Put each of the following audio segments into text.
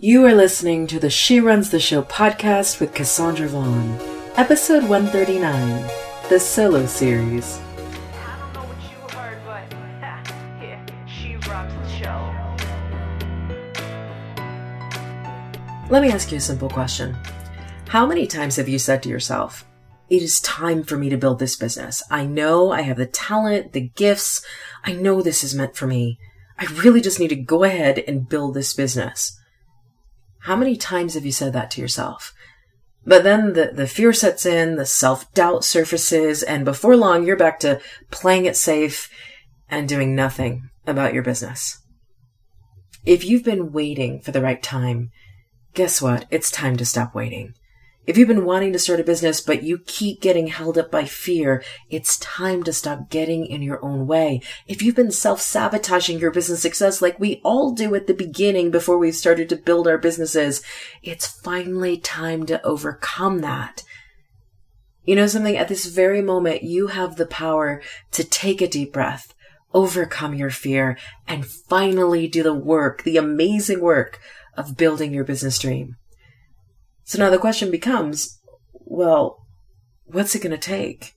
You are listening to the She Runs the Show podcast with Cassandra Vaughn, episode 139, the solo series. I don't know what you heard, but yeah, the show. Let me ask you a simple question. How many times have you said to yourself, it is time for me to build this business. I know I have the talent, the gifts. I know this is meant for me. I really just need to go ahead and build this business. How many times have you said that to yourself? But then the, the fear sets in, the self doubt surfaces, and before long, you're back to playing it safe and doing nothing about your business. If you've been waiting for the right time, guess what? It's time to stop waiting. If you've been wanting to start a business, but you keep getting held up by fear, it's time to stop getting in your own way. If you've been self-sabotaging your business success like we all do at the beginning before we've started to build our businesses, it's finally time to overcome that. You know something? At this very moment, you have the power to take a deep breath, overcome your fear, and finally do the work, the amazing work of building your business dream. So now the question becomes, well, what's it going to take?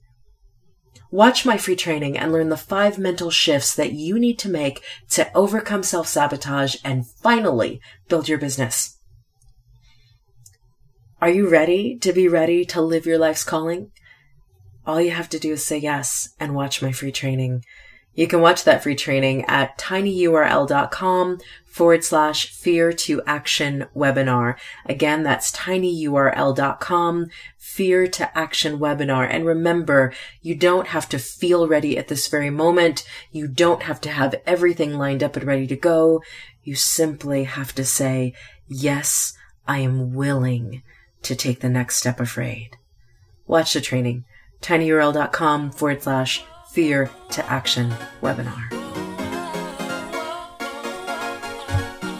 Watch my free training and learn the five mental shifts that you need to make to overcome self sabotage and finally build your business. Are you ready to be ready to live your life's calling? All you have to do is say yes and watch my free training. You can watch that free training at tinyurl.com forward slash fear to action webinar. Again, that's tinyurl.com fear to action webinar. And remember, you don't have to feel ready at this very moment. You don't have to have everything lined up and ready to go. You simply have to say, yes, I am willing to take the next step afraid. Watch the training, tinyurl.com forward slash Fear to Action webinar.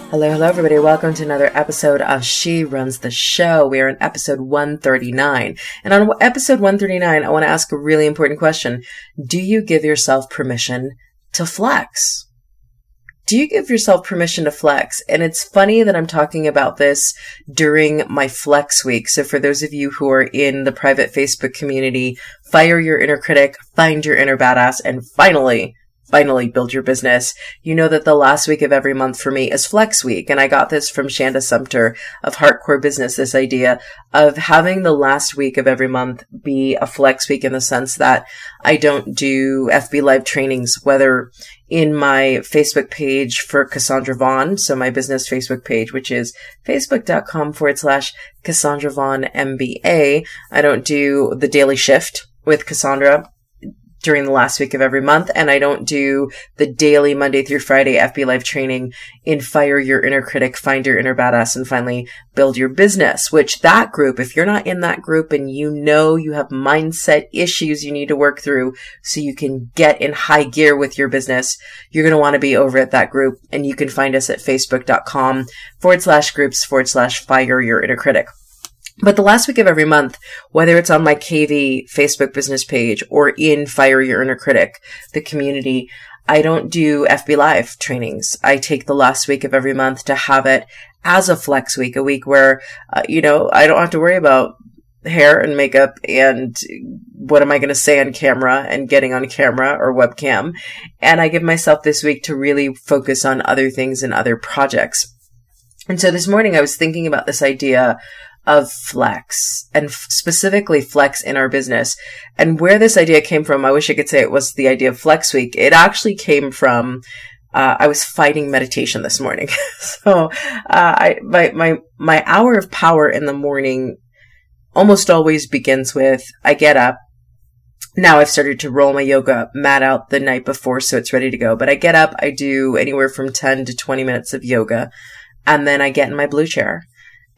Hello, hello, everybody. Welcome to another episode of She Runs the Show. We are in episode 139. And on episode 139, I want to ask a really important question. Do you give yourself permission to flex? Do you give yourself permission to flex? And it's funny that I'm talking about this during my flex week. So for those of you who are in the private Facebook community, fire your inner critic, find your inner badass, and finally finally build your business, you know that the last week of every month for me is flex week. And I got this from Shanda Sumpter of HeartCore Business, this idea of having the last week of every month be a flex week in the sense that I don't do FB live trainings, whether in my Facebook page for Cassandra Vaughn. So my business Facebook page, which is facebook.com forward slash Cassandra Vaughn MBA. I don't do the daily shift with Cassandra during the last week of every month. And I don't do the daily Monday through Friday FB Live training in Fire Your Inner Critic, Find Your Inner Badass, and finally build your business, which that group, if you're not in that group and you know you have mindset issues you need to work through so you can get in high gear with your business, you're going to want to be over at that group. And you can find us at facebook.com forward slash groups forward slash Fire Your Inner Critic. But the last week of every month, whether it's on my KV Facebook business page or in Fire Your Inner Critic, the community, I don't do FB Live trainings. I take the last week of every month to have it as a flex week, a week where, uh, you know, I don't have to worry about hair and makeup and what am I going to say on camera and getting on camera or webcam. And I give myself this week to really focus on other things and other projects. And so this morning I was thinking about this idea of flex and f- specifically flex in our business. And where this idea came from, I wish I could say it was the idea of flex week. It actually came from, uh, I was fighting meditation this morning. so, uh, I, my, my, my hour of power in the morning almost always begins with, I get up. Now I've started to roll my yoga mat out the night before, so it's ready to go. But I get up, I do anywhere from 10 to 20 minutes of yoga, and then I get in my blue chair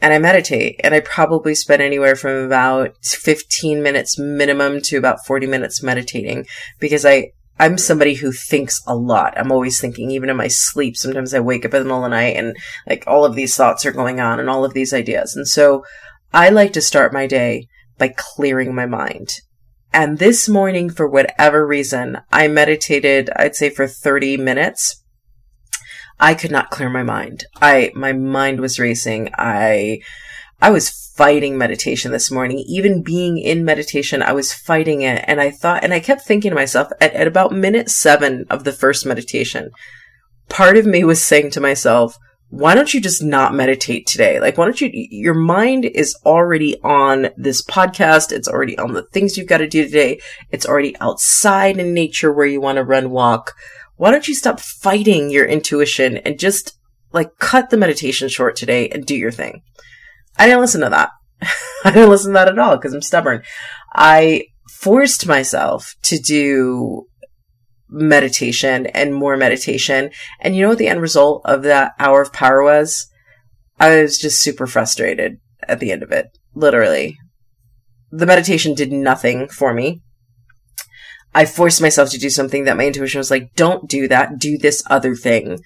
and I meditate and I probably spend anywhere from about 15 minutes minimum to about 40 minutes meditating because I, I'm somebody who thinks a lot. I'm always thinking, even in my sleep. Sometimes I wake up in the middle of the night and like all of these thoughts are going on and all of these ideas. And so I like to start my day by clearing my mind. And this morning, for whatever reason, I meditated, I'd say for 30 minutes I could not clear my mind. I, my mind was racing. I, I was fighting meditation this morning. Even being in meditation, I was fighting it. And I thought, and I kept thinking to myself at, at about minute seven of the first meditation, part of me was saying to myself, why don't you just not meditate today? Like, why don't you, your mind is already on this podcast. It's already on the things you've got to do today. It's already outside in nature where you want to run, walk. Why don't you stop fighting your intuition and just like cut the meditation short today and do your thing? I didn't listen to that. I didn't listen to that at all because I'm stubborn. I forced myself to do meditation and more meditation. And you know what the end result of that hour of power was? I was just super frustrated at the end of it. Literally. The meditation did nothing for me. I forced myself to do something that my intuition was like, don't do that, do this other thing.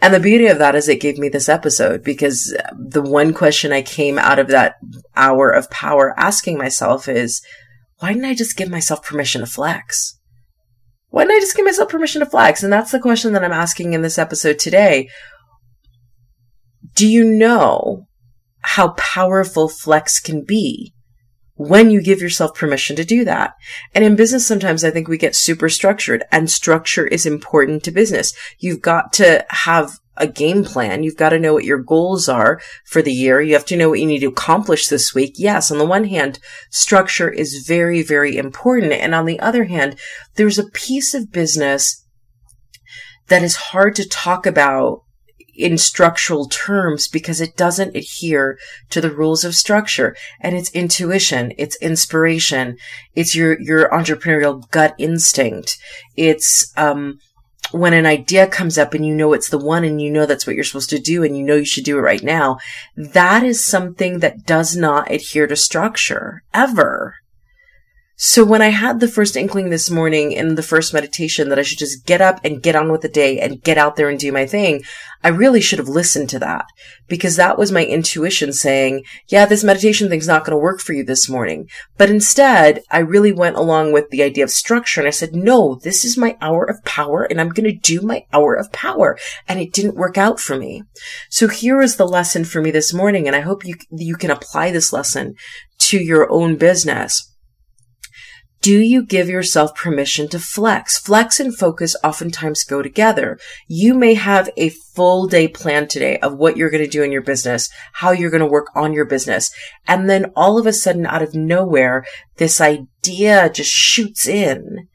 And the beauty of that is it gave me this episode because the one question I came out of that hour of power asking myself is, why didn't I just give myself permission to flex? Why didn't I just give myself permission to flex? And that's the question that I'm asking in this episode today. Do you know how powerful flex can be when you give yourself permission to do that? And in business, sometimes I think we get super structured and structure is important to business. You've got to have a game plan. You've got to know what your goals are for the year. You have to know what you need to accomplish this week. Yes, on the one hand, structure is very, very important. And on the other hand, there's a piece of business that is hard to talk about in structural terms because it doesn't adhere to the rules of structure and it's intuition it's inspiration it's your your entrepreneurial gut instinct it's um when an idea comes up and you know it's the one and you know that's what you're supposed to do and you know you should do it right now, that is something that does not adhere to structure ever. So when I had the first inkling this morning in the first meditation that I should just get up and get on with the day and get out there and do my thing, I really should have listened to that because that was my intuition saying, yeah, this meditation thing's not going to work for you this morning. But instead, I really went along with the idea of structure and I said, no, this is my hour of power and I'm going to do my hour of power. And it didn't work out for me. So here is the lesson for me this morning. And I hope you, you can apply this lesson to your own business do you give yourself permission to flex? Flex and focus oftentimes go together. You may have a full day plan today of what you're going to do in your business, how you're going to work on your business. And then all of a sudden out of nowhere, this idea just shoots in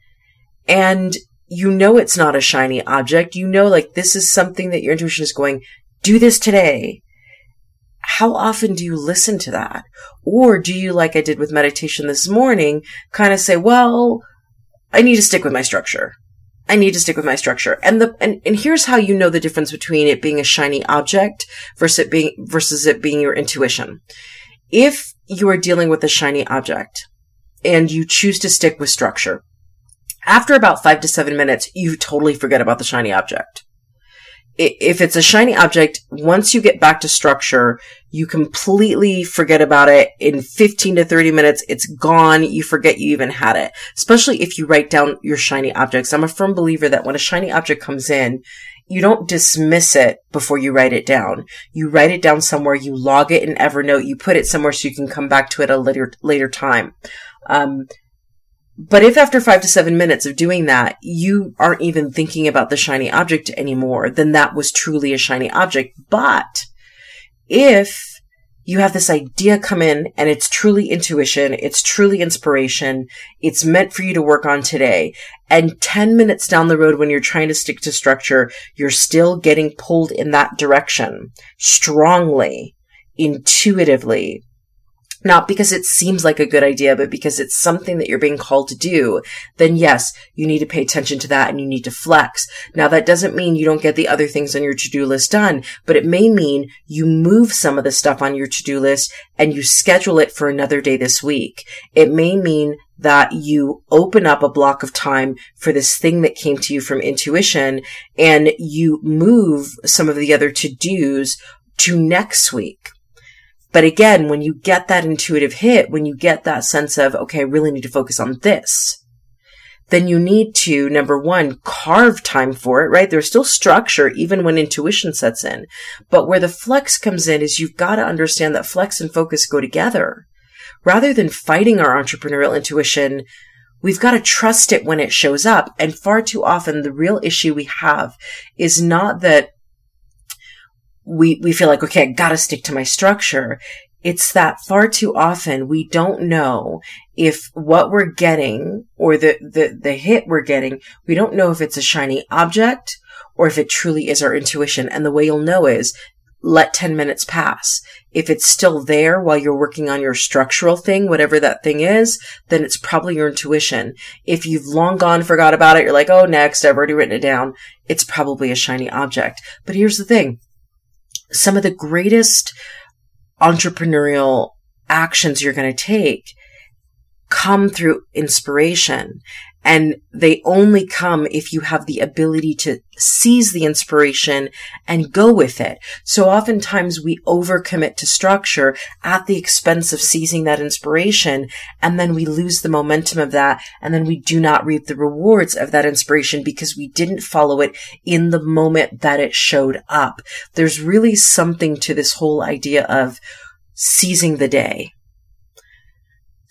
and you know it's not a shiny object. You know, like this is something that your intuition is going, do this today how often do you listen to that? Or do you, like I did with meditation this morning, kind of say, well, I need to stick with my structure. I need to stick with my structure. And the, and, and here's how you know the difference between it being a shiny object versus it being, versus it being your intuition. If you are dealing with a shiny object and you choose to stick with structure, after about five to seven minutes, you totally forget about the shiny object if it's a shiny object, once you get back to structure, you completely forget about it. In 15 to 30 minutes, it's gone. You forget you even had it. Especially if you write down your shiny objects. I'm a firm believer that when a shiny object comes in, you don't dismiss it before you write it down. You write it down somewhere, you log it in Evernote, you put it somewhere so you can come back to it a later, later time. Um, but if after five to seven minutes of doing that, you aren't even thinking about the shiny object anymore, then that was truly a shiny object. But if you have this idea come in and it's truly intuition, it's truly inspiration, it's meant for you to work on today. And 10 minutes down the road when you're trying to stick to structure, you're still getting pulled in that direction strongly, intuitively, not because it seems like a good idea, but because it's something that you're being called to do, then yes, you need to pay attention to that and you need to flex. Now that doesn't mean you don't get the other things on your to-do list done, but it may mean you move some of the stuff on your to-do list and you schedule it for another day this week. It may mean that you open up a block of time for this thing that came to you from intuition and you move some of the other to-dos to next week but again, when you get that intuitive hit, when you get that sense of, okay, I really need to focus on this, then you need to, number one, carve time for it, right? There's still structure even when intuition sets in. But where the flex comes in is you've got to understand that flex and focus go together. Rather than fighting our entrepreneurial intuition, we've got to trust it when it shows up. And far too often, the real issue we have is not that we, we feel like, okay, I gotta stick to my structure. It's that far too often we don't know if what we're getting or the, the, the hit we're getting, we don't know if it's a shiny object or if it truly is our intuition. And the way you'll know is let 10 minutes pass. If it's still there while you're working on your structural thing, whatever that thing is, then it's probably your intuition. If you've long gone, forgot about it, you're like, oh, next, I've already written it down. It's probably a shiny object. But here's the thing. Some of the greatest entrepreneurial actions you're going to take come through inspiration. And they only come if you have the ability to seize the inspiration and go with it. So oftentimes we overcommit to structure at the expense of seizing that inspiration. And then we lose the momentum of that. And then we do not reap the rewards of that inspiration because we didn't follow it in the moment that it showed up. There's really something to this whole idea of seizing the day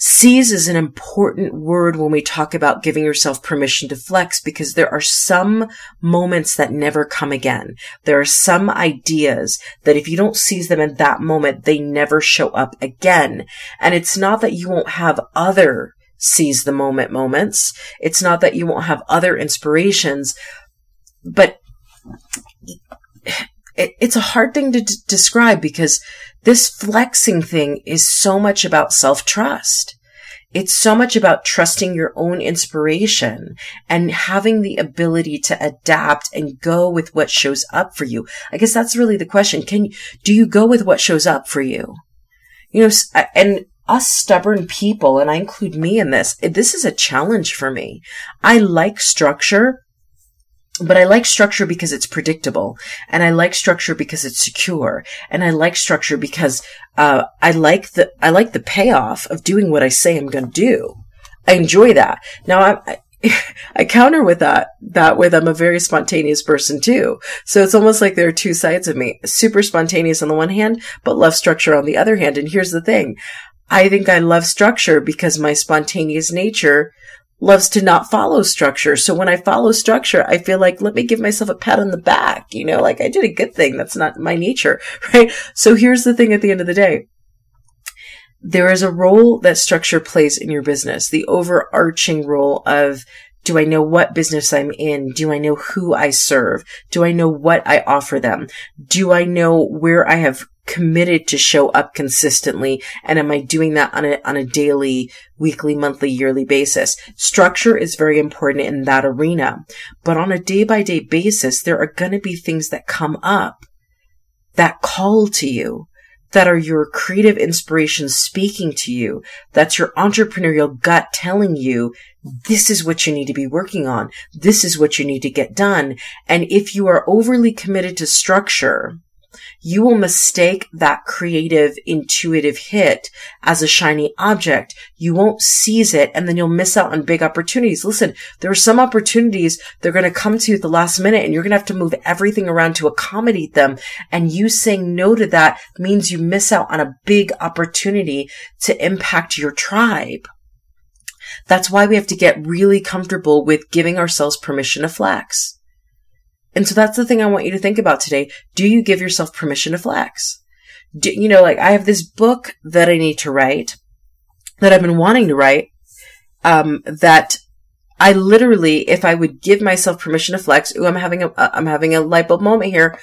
Seize is an important word when we talk about giving yourself permission to flex because there are some moments that never come again. There are some ideas that if you don't seize them in that moment, they never show up again. And it's not that you won't have other seize the moment moments. It's not that you won't have other inspirations, but it's a hard thing to d- describe because this flexing thing is so much about self trust. It's so much about trusting your own inspiration and having the ability to adapt and go with what shows up for you. I guess that's really the question. Can, do you go with what shows up for you? You know, uh, and us stubborn people, and I include me in this, this is a challenge for me. I like structure but I like structure because it's predictable, and I like structure because it's secure, and I like structure because uh, I like the I like the payoff of doing what I say I'm going to do. I enjoy that. Now I, I counter with that that with I'm a very spontaneous person too. So it's almost like there are two sides of me: super spontaneous on the one hand, but love structure on the other hand. And here's the thing: I think I love structure because my spontaneous nature loves to not follow structure. So when I follow structure, I feel like, let me give myself a pat on the back, you know, like I did a good thing. That's not my nature, right? So here's the thing at the end of the day. There is a role that structure plays in your business, the overarching role of do I know what business I'm in? Do I know who I serve? Do I know what I offer them? Do I know where I have committed to show up consistently? And am I doing that on a, on a daily, weekly, monthly, yearly basis? Structure is very important in that arena. But on a day by day basis, there are going to be things that come up that call to you that are your creative inspirations speaking to you. That's your entrepreneurial gut telling you this is what you need to be working on. This is what you need to get done. And if you are overly committed to structure, you will mistake that creative, intuitive hit as a shiny object. You won't seize it and then you'll miss out on big opportunities. Listen, there are some opportunities they're going to come to you at the last minute and you're going to have to move everything around to accommodate them. And you saying no to that means you miss out on a big opportunity to impact your tribe. That's why we have to get really comfortable with giving ourselves permission to flex. And so that's the thing I want you to think about today. Do you give yourself permission to flex? Do, you know, like I have this book that I need to write that I've been wanting to write. Um, that I literally, if I would give myself permission to flex, ooh, I'm having a, I'm having a light bulb moment here.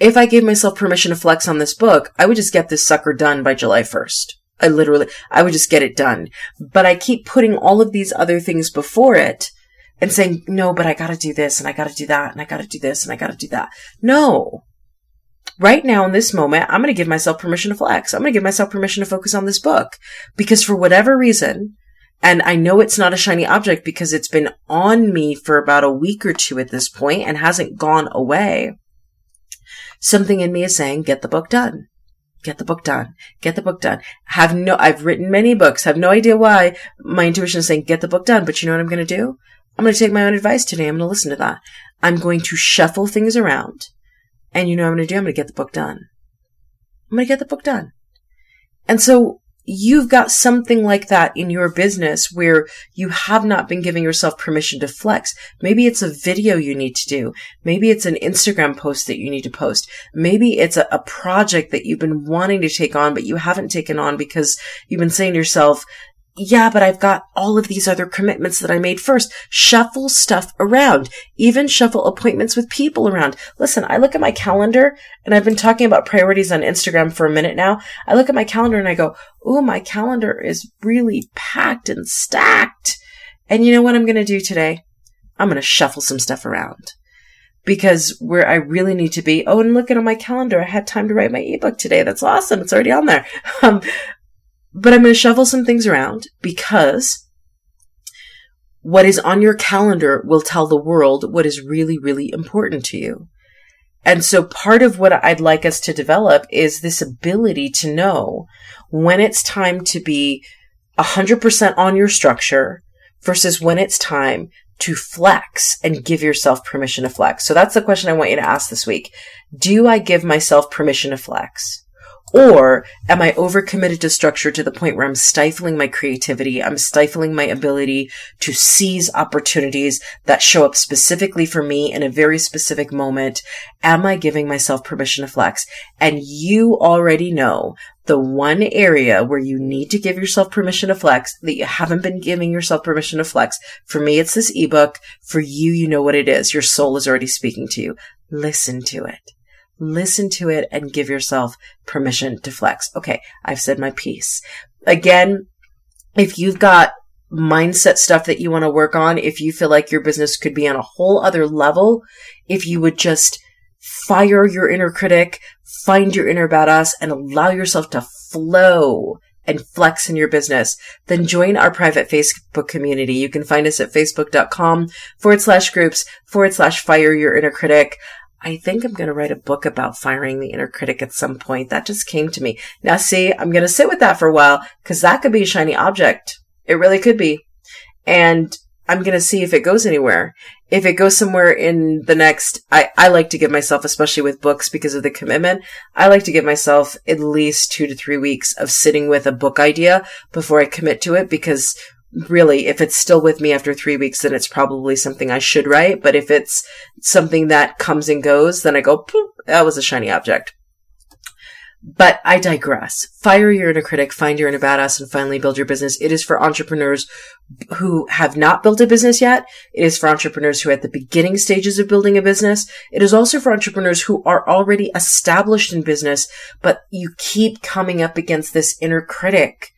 If I gave myself permission to flex on this book, I would just get this sucker done by July 1st. I literally, I would just get it done. But I keep putting all of these other things before it and saying, no, but I gotta do this and I gotta do that and I gotta do this and I gotta do that. No. Right now in this moment, I'm gonna give myself permission to flex. I'm gonna give myself permission to focus on this book because for whatever reason, and I know it's not a shiny object because it's been on me for about a week or two at this point and hasn't gone away. Something in me is saying, get the book done. Get the book done. Get the book done. Have no, I've written many books. Have no idea why my intuition is saying, get the book done. But you know what I'm going to do? I'm going to take my own advice today. I'm going to listen to that. I'm going to shuffle things around. And you know I'm going to do? I'm going to get the book done. I'm going to get the book done. And so you've got something like that in your business where you have not been giving yourself permission to flex. Maybe it's a video you need to do. Maybe it's an Instagram post that you need to post. Maybe it's a, a project that you've been wanting to take on, but you haven't taken on because you've been saying to yourself, yeah, but I've got all of these other commitments that I made first. Shuffle stuff around. Even shuffle appointments with people around. Listen, I look at my calendar and I've been talking about priorities on Instagram for a minute now. I look at my calendar and I go, ooh, my calendar is really packed and stacked. And you know what I'm going to do today? I'm going to shuffle some stuff around because where I really need to be. Oh, and look at my calendar. I had time to write my ebook today. That's awesome. It's already on there. Um, but I'm going to shuffle some things around because what is on your calendar will tell the world what is really, really important to you. And so part of what I'd like us to develop is this ability to know when it's time to be 100% on your structure versus when it's time to flex and give yourself permission to flex. So that's the question I want you to ask this week. Do I give myself permission to flex? Or am I overcommitted to structure to the point where I'm stifling my creativity? I'm stifling my ability to seize opportunities that show up specifically for me in a very specific moment. Am I giving myself permission to flex? And you already know the one area where you need to give yourself permission to flex that you haven't been giving yourself permission to flex. For me, it's this ebook. For you, you know what it is. Your soul is already speaking to you. Listen to it listen to it and give yourself permission to flex. Okay, I've said my piece. Again, if you've got mindset stuff that you want to work on, if you feel like your business could be on a whole other level, if you would just fire your inner critic, find your inner badass and allow yourself to flow and flex in your business, then join our private Facebook community. You can find us at facebook.com forward slash groups forward slash fire your inner critic. I think I'm going to write a book about firing the inner critic at some point. That just came to me. Now, see, I'm going to sit with that for a while because that could be a shiny object. It really could be. And I'm going to see if it goes anywhere. If it goes somewhere in the next, I, I like to give myself, especially with books because of the commitment, I like to give myself at least two to three weeks of sitting with a book idea before I commit to it because really, if it's still with me after three weeks, then it's probably something I should write. But if it's something that comes and goes, then I go, that was a shiny object. But I digress. Fire your inner critic, find your inner badass, and finally build your business. It is for entrepreneurs who have not built a business yet. It is for entrepreneurs who are at the beginning stages of building a business. It is also for entrepreneurs who are already established in business, but you keep coming up against this inner critic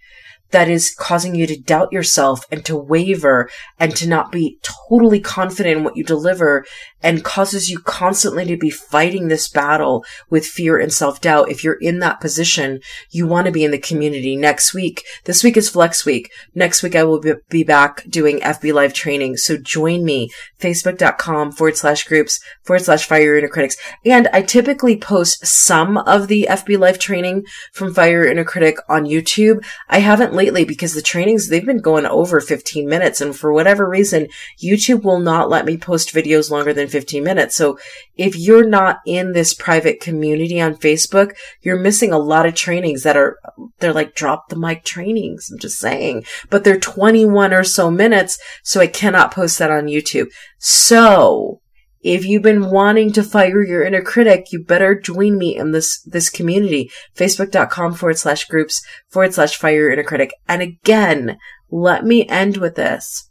that is causing you to doubt yourself and to waver and to not be totally confident in what you deliver and causes you constantly to be fighting this battle with fear and self-doubt. If you're in that position, you want to be in the community next week. This week is flex week. Next week I will be back doing FB live training. So join me, facebook.com forward slash groups forward slash fire inner critics. And I typically post some of the FB live training from fire inner critic on YouTube. I haven't lately because the trainings, they've been going over 15 minutes. And for whatever reason, YouTube will not let me post videos longer than 15 minutes. So if you're not in this private community on Facebook, you're missing a lot of trainings that are, they're like drop the mic trainings. I'm just saying, but they're 21 or so minutes. So I cannot post that on YouTube. So if you've been wanting to fire your inner critic, you better join me in this, this community. Facebook.com forward slash groups forward slash fire your inner critic. And again, let me end with this.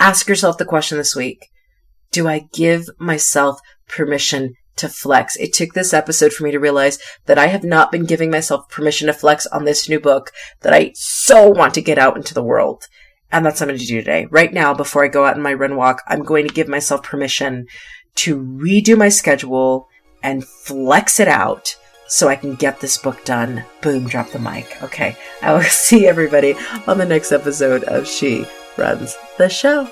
Ask yourself the question this week. Do I give myself permission to flex? It took this episode for me to realize that I have not been giving myself permission to flex on this new book that I so want to get out into the world. And that's what I'm going to do today. Right now, before I go out on my run walk, I'm going to give myself permission to redo my schedule and flex it out so I can get this book done. Boom, drop the mic. Okay. I will see everybody on the next episode of She Runs the Show.